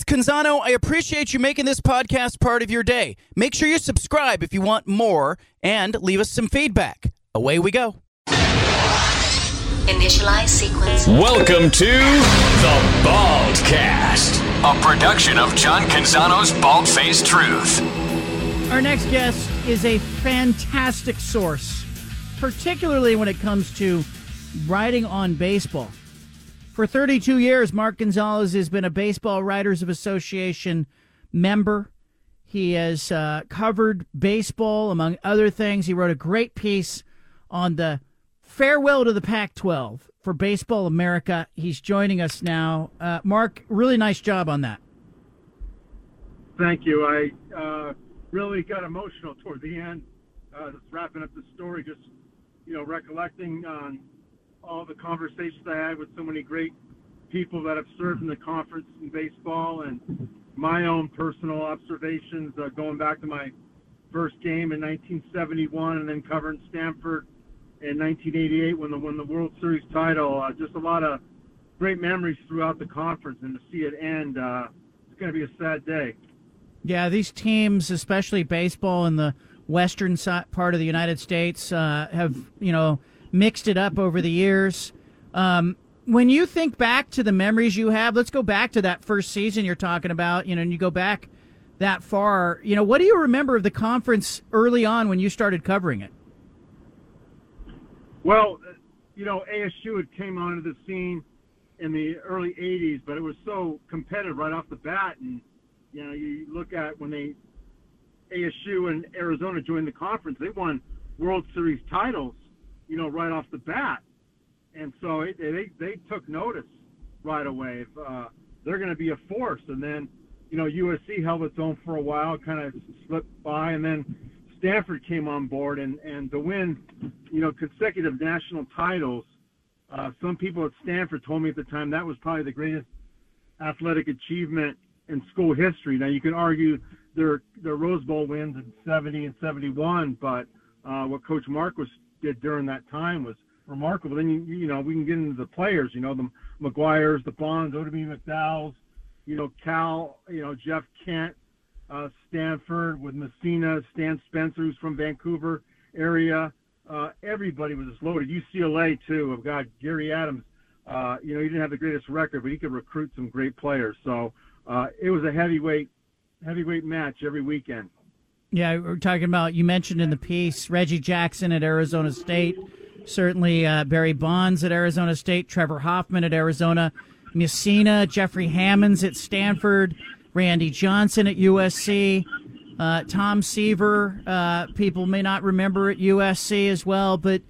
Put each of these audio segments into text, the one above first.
it's Canzano. I appreciate you making this podcast part of your day. Make sure you subscribe if you want more and leave us some feedback. Away we go. Initialize sequence. Welcome to the Baldcast, a production of John Canzano's Bald Faced Truth. Our next guest is a fantastic source, particularly when it comes to writing on baseball. For 32 years, Mark Gonzales has been a Baseball Writers of Association member. He has uh, covered baseball, among other things. He wrote a great piece on the farewell to the Pac 12 for Baseball America. He's joining us now. Uh, Mark, really nice job on that. Thank you. I uh, really got emotional toward the end, uh, just wrapping up the story, just, you know, recollecting on all the conversations I had with so many great people that have served in the conference in baseball and my own personal observations uh, going back to my first game in 1971 and then covering Stanford in 1988 when they won the World Series title. Uh, just a lot of great memories throughout the conference, and to see it end, uh, it's going to be a sad day. Yeah, these teams, especially baseball in the western part of the United States, uh, have you know mixed it up over the years. Um, when you think back to the memories you have, let's go back to that first season you're talking about. You know, and you go back that far. You know, what do you remember of the conference early on when you started covering it? Well, you know, ASU had came onto the scene in the early '80s, but it was so competitive right off the bat. And you know, you look at when they ASU and Arizona joined the conference, they won World Series titles, you know, right off the bat and so it, they they took notice right away. Uh, they're going to be a force, and then you know USC held its own for a while, kind of slipped by, and then Stanford came on board, and and to win, you know, consecutive national titles. Uh, some people at Stanford told me at the time that was probably the greatest athletic achievement in school history. Now you can argue their their Rose Bowl wins in '70 and '71, but uh, what Coach Marquess did during that time was remarkable. Then you you know we can get into the players. You know the McGuire's, the Bonds, Oddibe McDowell's, you know Cal, you know Jeff Kent, uh, Stanford with Mussina, Stan Spencer, who's from Vancouver area. Uh, everybody was just loaded. UCLA too. I've got Gary Adams. Uh, you know he didn't have the greatest record, but he could recruit some great players. So uh, it was a heavyweight heavyweight match every weekend. Yeah, we're talking about. You mentioned in the piece Reggie Jackson at Arizona State. Certainly, uh, Barry Bonds at Arizona State, Trevor Hoffman at Arizona, Mussina, Jeffrey Hammonds at Stanford, Randy Johnson at USC, uh, Tom Seaver. Uh, people may not remember at USC as well, but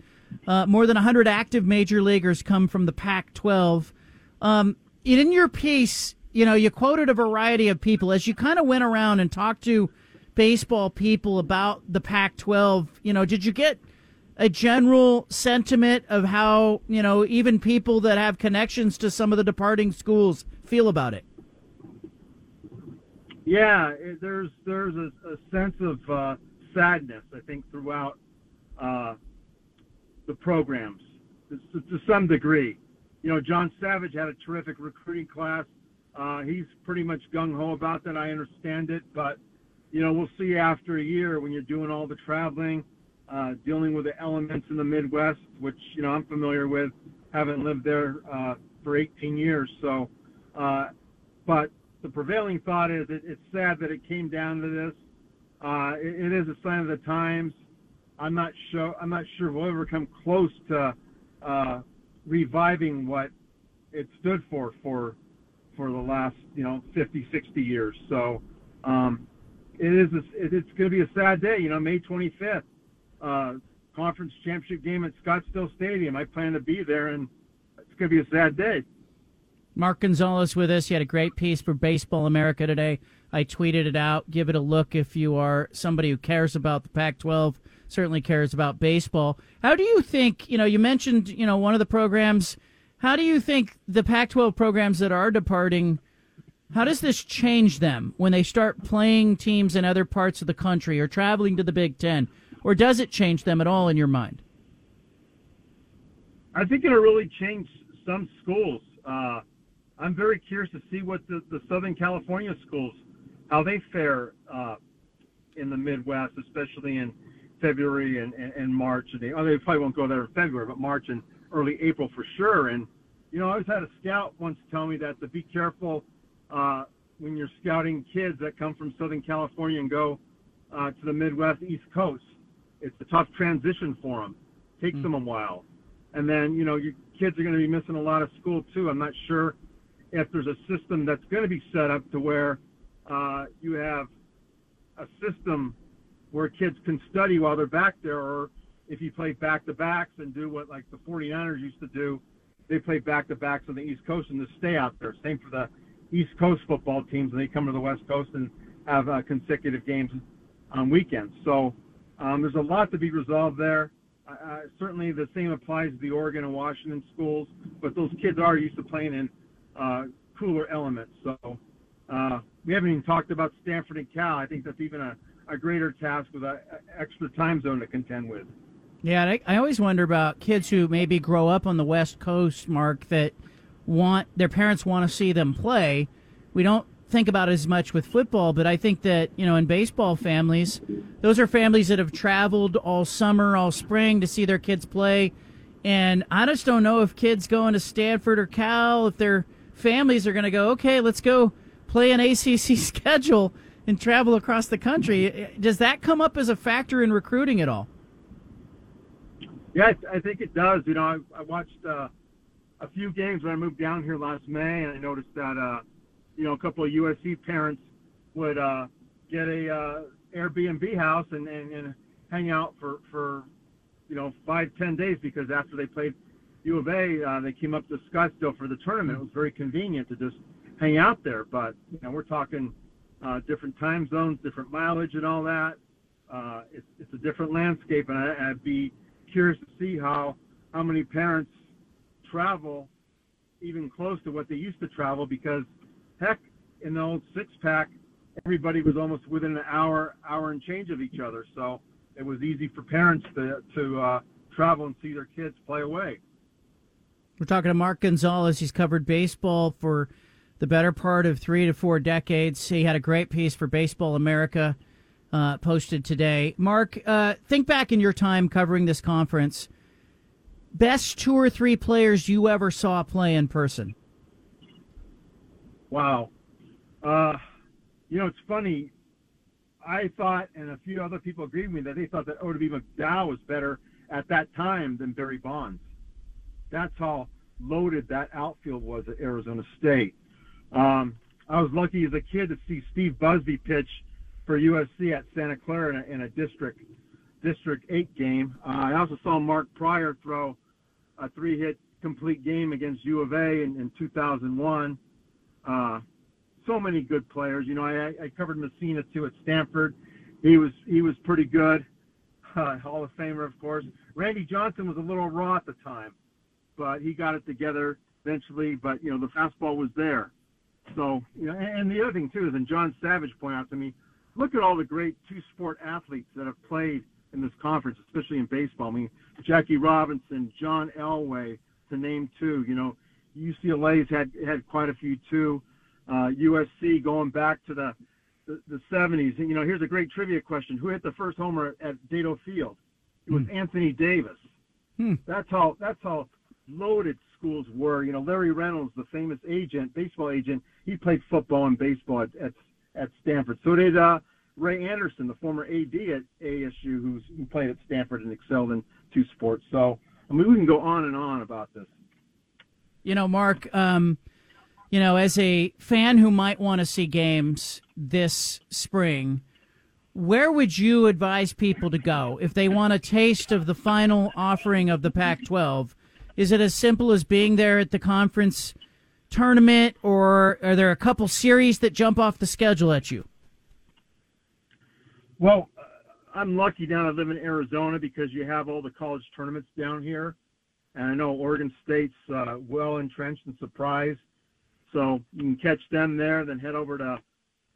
uh, more than 100 active major leaguers come from the Pac 12. Um, in your piece, you know, you quoted a variety of people as you kind of went around and talked to baseball people about the Pac 12. You know, did you get a general sentiment of how you know even people that have connections to some of the departing schools feel about it? Yeah, it, there's there's a, a sense of uh, sadness I think throughout uh, the programs to, to, some degree. You know, John Savage had a terrific recruiting class. Uh, he's pretty much gung ho about that. I understand it, but you know, we'll see after a year when you're doing all the traveling uh, dealing with the elements in the Midwest, which you know I'm familiar with, haven't lived there uh, for 18 years. So, uh, but the prevailing thought is it, it's sad that it came down to this. Uh, it, it is a sign of the times. I'm not sure. I'm not sure we'll ever come close to uh, reviving what it stood for for for the last you know 50, 60 years. So um, it is. A, it's going to be a sad day. You know, May 25th uh, conference championship game at Scottsdale Stadium. I plan to be there, and it's going to be a sad day. Mark Gonzales with us. He had a great piece for Baseball America today. I tweeted it out. Give it a look if you are somebody who cares about the Pac 12, certainly cares about baseball. How do you think, you know, you mentioned, you know, one of the programs. How do you think the Pac 12 programs that are departing, how does this change them when they start playing teams in other parts of the country or traveling to the Big Ten? or does it change them at all in your mind? I think it'll really change some schools. Uh, I'm very curious to see what the, the Southern California schools, how they fare uh, in the Midwest, especially in February and, and, and March. They, oh, they probably won't go there in February, but March and early April for sure. And you know, I always had a scout once tell me that to be careful uh, when you're scouting kids that come from Southern California and go uh, to the Midwest, East Coast. It's a tough transition for them. Takes mm. them a while, and then you know your kids are going to be missing a lot of school too. I'm not sure if there's a system that's going to be set up to where uh, you have a system where kids can study while they're back there, or if you play back to backs and do what like the 49ers used to do, they play back to backs on the East Coast and just stay out there. Same for the East Coast football teams, and they come to the West Coast and have uh, consecutive games on weekends. So um, there's a lot to be resolved there. Uh, certainly, the same applies to the Oregon and Washington schools, but those kids are used to playing in uh, cooler elements. So uh, we haven't even talked about Stanford and Cal. I think that's even a, a greater task with an extra time zone to contend with. Yeah, I, I always wonder about kids who maybe grow up on the West Coast, Mark, that want their parents want to see them play. We don't think about it as much with football, but I think that, you know, in baseball families, those are families that have traveled all summer, all spring to see their kids play. And I just don't know if kids going to Stanford or Cal, if their families are going to go, okay, let's go play an ACC schedule and travel across the country. Does that come up as a factor in recruiting at all? Yeah, I think it does. You know, I, I watched uh, a few games when I moved down here last May, and I noticed that uh, you know a couple of USC parents would uh, get a uh, Airbnb house and, and, and hang out for for you know five ten days because after they played U of A, uh, they came up to Scottsdale for the tournament. It was very convenient to just hang out there. But you know, we're talking uh, different time zones, different mileage, and all that. Uh, it's, it's a different landscape, and I, I'd be curious to see how how many parents travel even close to what they used to travel because heck in the old six pack everybody was almost within an hour hour and change of each other so it was easy for parents to to uh, travel and see their kids play away we're talking to mark gonzales he's covered baseball for the better part of three to four decades he had a great piece for baseball america uh, posted today. Mark, uh, think back in your time covering this conference. Best two or three players you ever saw play in person? Wow. Uh, you know, it's funny. I thought, and a few other people agreed with me, that they thought that Oddibe McDowell was better at that time than Barry Bonds. That's how loaded that outfield was at Arizona State. Um, I was lucky as a kid to see Steve Busby pitch for USC at Santa Clara in a, in a district district eight game. Uh, I also saw Mark Prior throw a three hit complete game against U of A in, in 2001. Uh, so many good players. You know, I, I covered Mussina too at Stanford. He was he was pretty good. Uh, Hall of Famer, of course. Randy Johnson was a little raw at the time, but he got it together eventually. But you know, the fastball was there. So you know, and, and the other thing too is, and John Savage pointed out to me, look at all the great two sport athletes that have played in this conference, especially in baseball. I mean, Jackie Robinson, John Elway, to name two. You know, UCLA's had had quite a few too. Uh, USC going back to the, the the 70s. And, you know, here's a great trivia question: Who hit the first homer at Dedeaux Field? It was hmm. Anthony Davis. Hmm. That's how that's how loaded schools were. You know, Larry Reynolds, the famous agent, baseball agent, he played football and baseball at, at at Stanford. So did uh, Ray Anderson, the former AD at ASU, who's, who played at Stanford and excelled in two sports. So I mean, we can go on and on about this. You know, Mark. Um, you know, as a fan who might want to see games this spring, where would you advise people to go if they want a taste of the final offering of the Pac 12? Is it as simple as being there at the conference tournament, or are there a couple series that jump off the schedule at you? Well, I'm lucky down. I live in Arizona because you have all the college tournaments down here, and I know Oregon State's uh, well entrenched and surprised. So you can catch them there, then head over to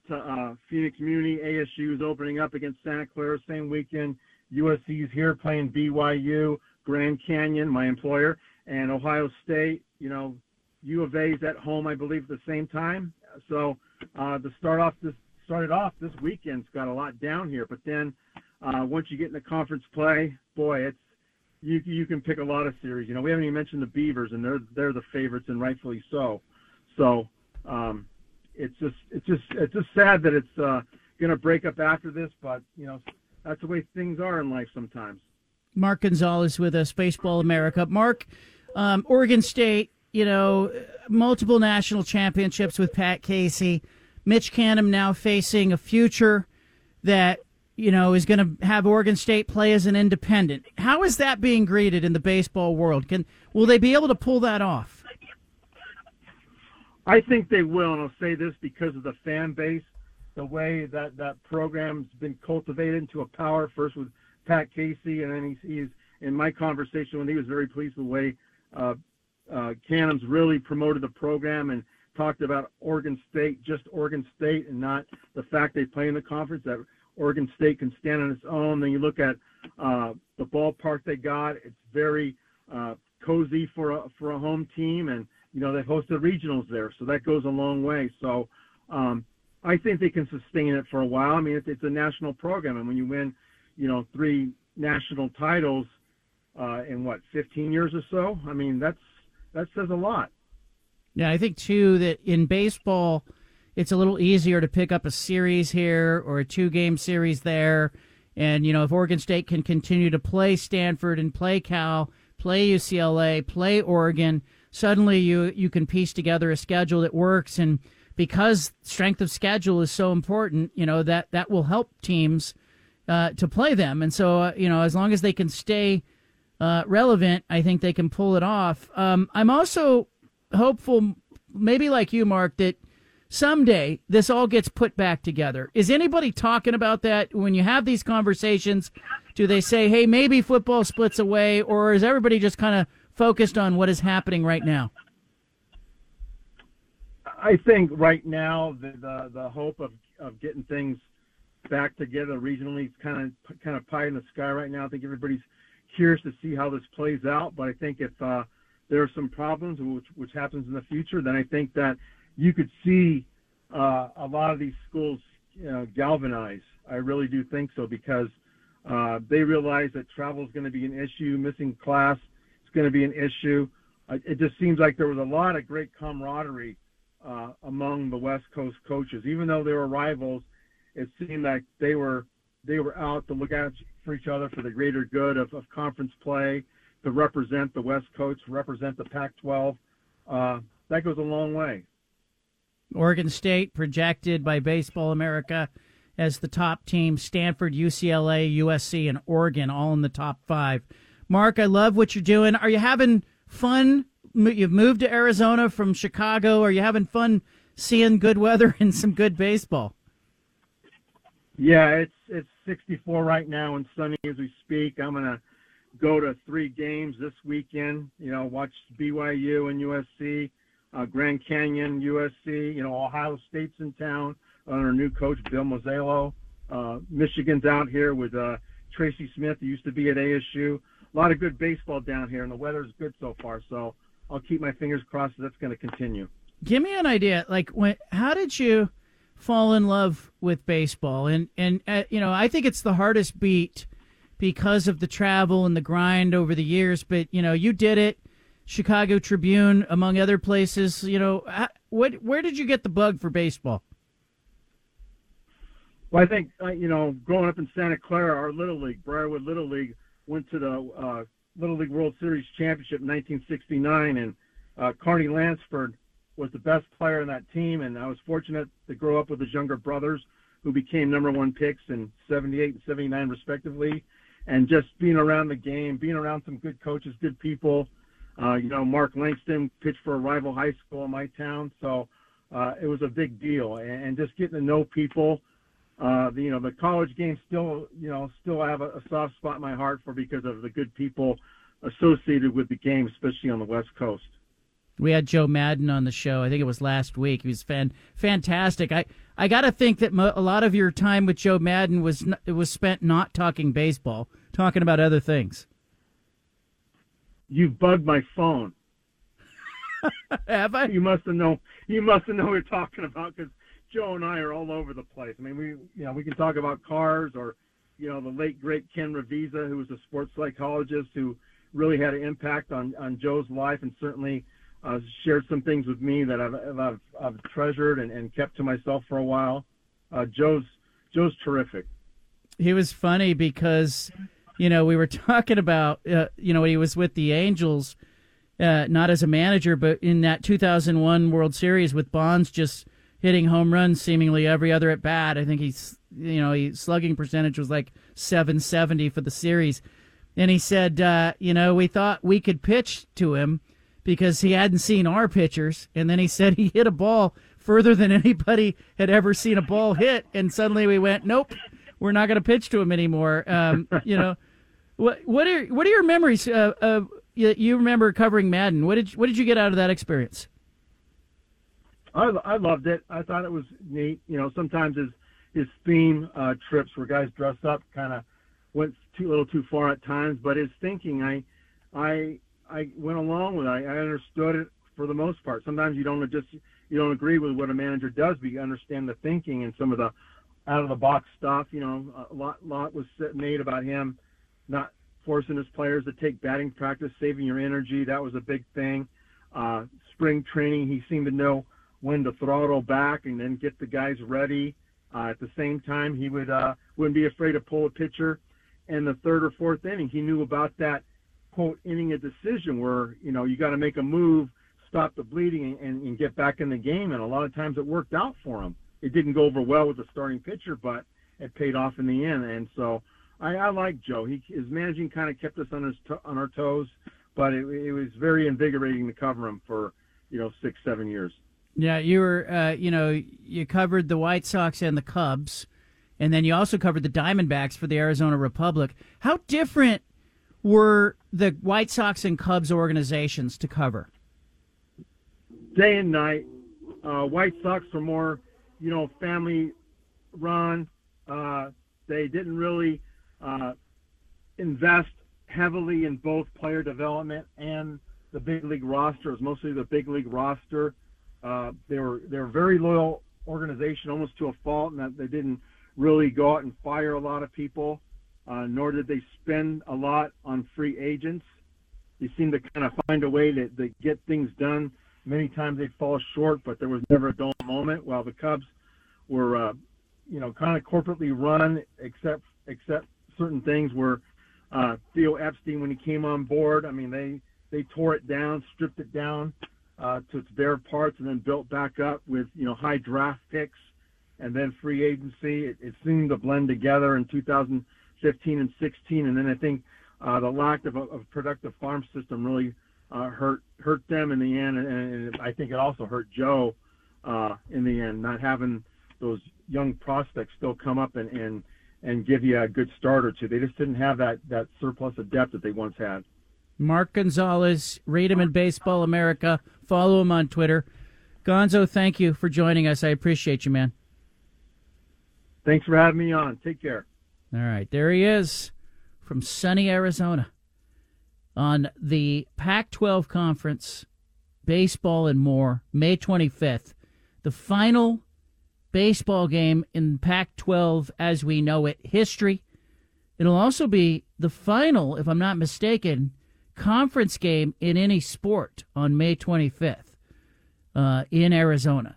to uh, Phoenix Muni. ASU is opening up against Santa Clara same weekend. USC is here playing BYU, Grand Canyon, my employer, and Ohio State. You know, U of A's at home, I believe, at the same time. So uh, the start off this started off this weekend's got a lot down here, but then uh, once you get into conference play, boy, it's you you can pick a lot of series. You know, we haven't even mentioned the Beavers, and they're they're the favorites, and rightfully so. So um, it's just it's just it's just sad that it's uh, going to break up after this, but you know that's the way things are in life sometimes. Mark Gonzales with us, Baseball America. Mark, um, Oregon State, you know, multiple national championships with Pat Casey. Mitch Canham now facing a future that you know is going to have Oregon State play as an independent. How is that being greeted in the baseball world? Can will they be able to pull that off? I think they will, and I'll say this because of the fan base, the way that that program's been cultivated into a power. First with Pat Casey, and then he's, in my conversation when he was very pleased with the way uh, uh, Canham's really promoted the program and talked about Oregon State, just Oregon State, and not the fact they play in the conference. That Oregon State can stand on its own. Then you look at uh, the ballpark they got; it's very uh, cozy for a for a home team, and you know, they hosted regionals there, so that goes a long way. So um, I think they can sustain it for a while. I mean, it's, it's a national program, and when you win, you know, three national titles uh, in what 15 years or so, I mean, that's that says a lot. Yeah, I think too that in baseball, it's a little easier to pick up a series here or a two-game series there. And you know, if Oregon State can continue to play Stanford and play Cal, play UCLA, play Oregon, suddenly you you can piece together a schedule that works. And because strength of schedule is so important you know that that will help teams uh, to play them. And so uh, you know as long as they can stay uh, relevant i think they can pull it off. Um, i'm also hopeful maybe like you mark that someday this all gets put back together is anybody talking about that when you have these conversations do they say hey maybe football splits away or is everybody just kind of focused on what is happening right now? I think right now the the, the hope of, of getting things back together regionally is kind of kind of pie in the sky right now. I think everybody's curious to see how this plays out, but I think if uh, there are some problems which which happens in the future, then I think that you could see uh, a lot of these schools you know, galvanize. I really do think so because uh, they realize that travel is going to be an issue, missing class is going to be an issue. Uh, it just seems like there was a lot of great camaraderie uh, among the West Coast coaches, even though they were rivals. It seemed like they were they were out to look out for each other for the greater good of, of conference play, to represent the West Coast, represent the Pac-12. Uh, that goes a long way. Oregon State projected by Baseball America as the top team. Stanford, UCLA, USC, and Oregon all in the top five. Mark, I love what you're doing. Are you having fun? You've moved to Arizona from Chicago. Are you having fun seeing good weather and some good baseball? Yeah, it's it's 64 right now and sunny as we speak. I'm gonna go to three games this weekend. You know, watch BYU and USC, uh, Grand Canyon, USC. You know, Ohio State's in town under new coach Bill Mosiello. Uh, Michigan's out here with uh, Tracy Smith, who used to be at ASU a lot of good baseball down here, and the weather's good so far. So I'll keep my fingers crossed that that's going to continue. Give me an idea. Like, when, how did you fall in love with baseball? And and uh, you know, I think it's the hardest beat because of the travel and the grind over the years. But you know, you did it. Chicago Tribune, among other places. You know, what where did you get the bug for baseball? Well, I think uh, you know, growing up in Santa Clara, our little league, Briarwood Little League, went to the uh, Little League World Series championship in 1969, and uh, Carney Lansford was the best player in that team. And I was fortunate to grow up with his younger brothers, who became number one picks in 78 and 79 respectively. And just being around the game, being around some good coaches, good people. Uh, you know, Mark Langston pitched for a rival high school in my town, so uh, it was a big deal. And, and just getting to know people uh, the, you know, the college game still, you know, still have a, a soft spot in my heart for because of the good people associated with the game, especially on the West Coast. We had Joe Maddon on the show. I think it was last week. He was fan, fantastic. I, I got to think that mo- a lot of your time with Joe Maddon was n- it was spent not talking baseball, talking about other things. You've bugged my phone. Have I? You must have known. You must have known what you're talking about because Joe and I are all over the place. I mean, we you know we can talk about cars or you know the late great Ken Ravizza, who was a sports psychologist who really had an impact on on Joe's life and certainly uh, shared some things with me that I've I've, I've treasured and, and kept to myself for a while. Uh, Joe's Joe's terrific. He was funny because you know we were talking about uh, you know he was with the Angels, uh, not as a manager, but in that 2001 World Series with Bonds just hitting home runs seemingly every other at bat. I think he's you know he slugging percentage was like 770 for the series, and he said uh, you know we thought we could pitch to him because he hadn't seen our pitchers, and then he said he hit a ball further than anybody had ever seen a ball hit, and suddenly we went nope. We're not going to pitch to him anymore. Um, you know, what what are what are your memories? Uh, uh, you, remember covering Maddon? What did what did you get out of that experience? I, I loved it. I thought it was neat. You know, sometimes his his theme uh, trips where guys dressed up kind of went too little too far at times, but his thinking, I I I went along with. It. I, I understood it for the most part. Sometimes you don't just you don't agree with what a manager does, but you understand the thinking and some of the out of the box stuff. You know, a lot lot was made about him not forcing his players to take batting practice, saving your energy. That was a big thing. Uh, spring training, he seemed to know when to throttle back and then get the guys ready. Uh, at the same time, he would uh, wouldn't be afraid to pull a pitcher in the third or fourth inning. He knew about that quote inning a decision where you know you got to make a move, stop the bleeding, and, and get back in the game. And a lot of times it worked out for him. It didn't go over well with the starting pitcher, but it paid off in the end. And so I, I like Joe. He his managing kind of kept us on his to, on our toes, but it, it was very invigorating to cover him for you know six seven years. Yeah, you were uh, you know you covered the White Sox and the Cubs, and then you also covered the Diamondbacks for the Arizona Republic. How different were the White Sox and Cubs organizations to cover? Day and night. Uh, White Sox were more, you know, family run. Uh, they didn't really uh, invest heavily in both player development and the big league roster. It was mostly the big league roster. Uh, they were they were very loyal organization, almost to a fault, and that they didn't really go out and fire a lot of people, uh, nor did they spend a lot on free agents. They seemed to kind of find a way to, to get things done. Many times they'd fall short, but there was never a dull moment. While the Cubs were, uh, you know, kind of corporately run, except except certain things were uh, Theo Epstein, when he came on board, I mean, they they tore it down, stripped it down uh, to its bare parts, and then built back up with you know high draft picks and then free agency. It, it seemed to blend together in 2015 and 16, and then I think uh, the lack of a of productive farm system really uh, hurt hurt them in the end, and, and I think it also hurt Joe uh, in the end, not having those young prospects still come up and, and and give you a good start or two. They just didn't have that that surplus of depth that they once had. Mark Gonzales, read him in Baseball America. Follow him on Twitter. Gonzo, thank you for joining us. I appreciate you, man. Thanks for having me on. Take care. All right, there he is from sunny Arizona on the Pac 12 conference, baseball and more, May 25th. The final baseball game in Pac 12 as we know it history. It'll also be the final, if I'm not mistaken, conference game in any sport on May 25th uh, in Arizona.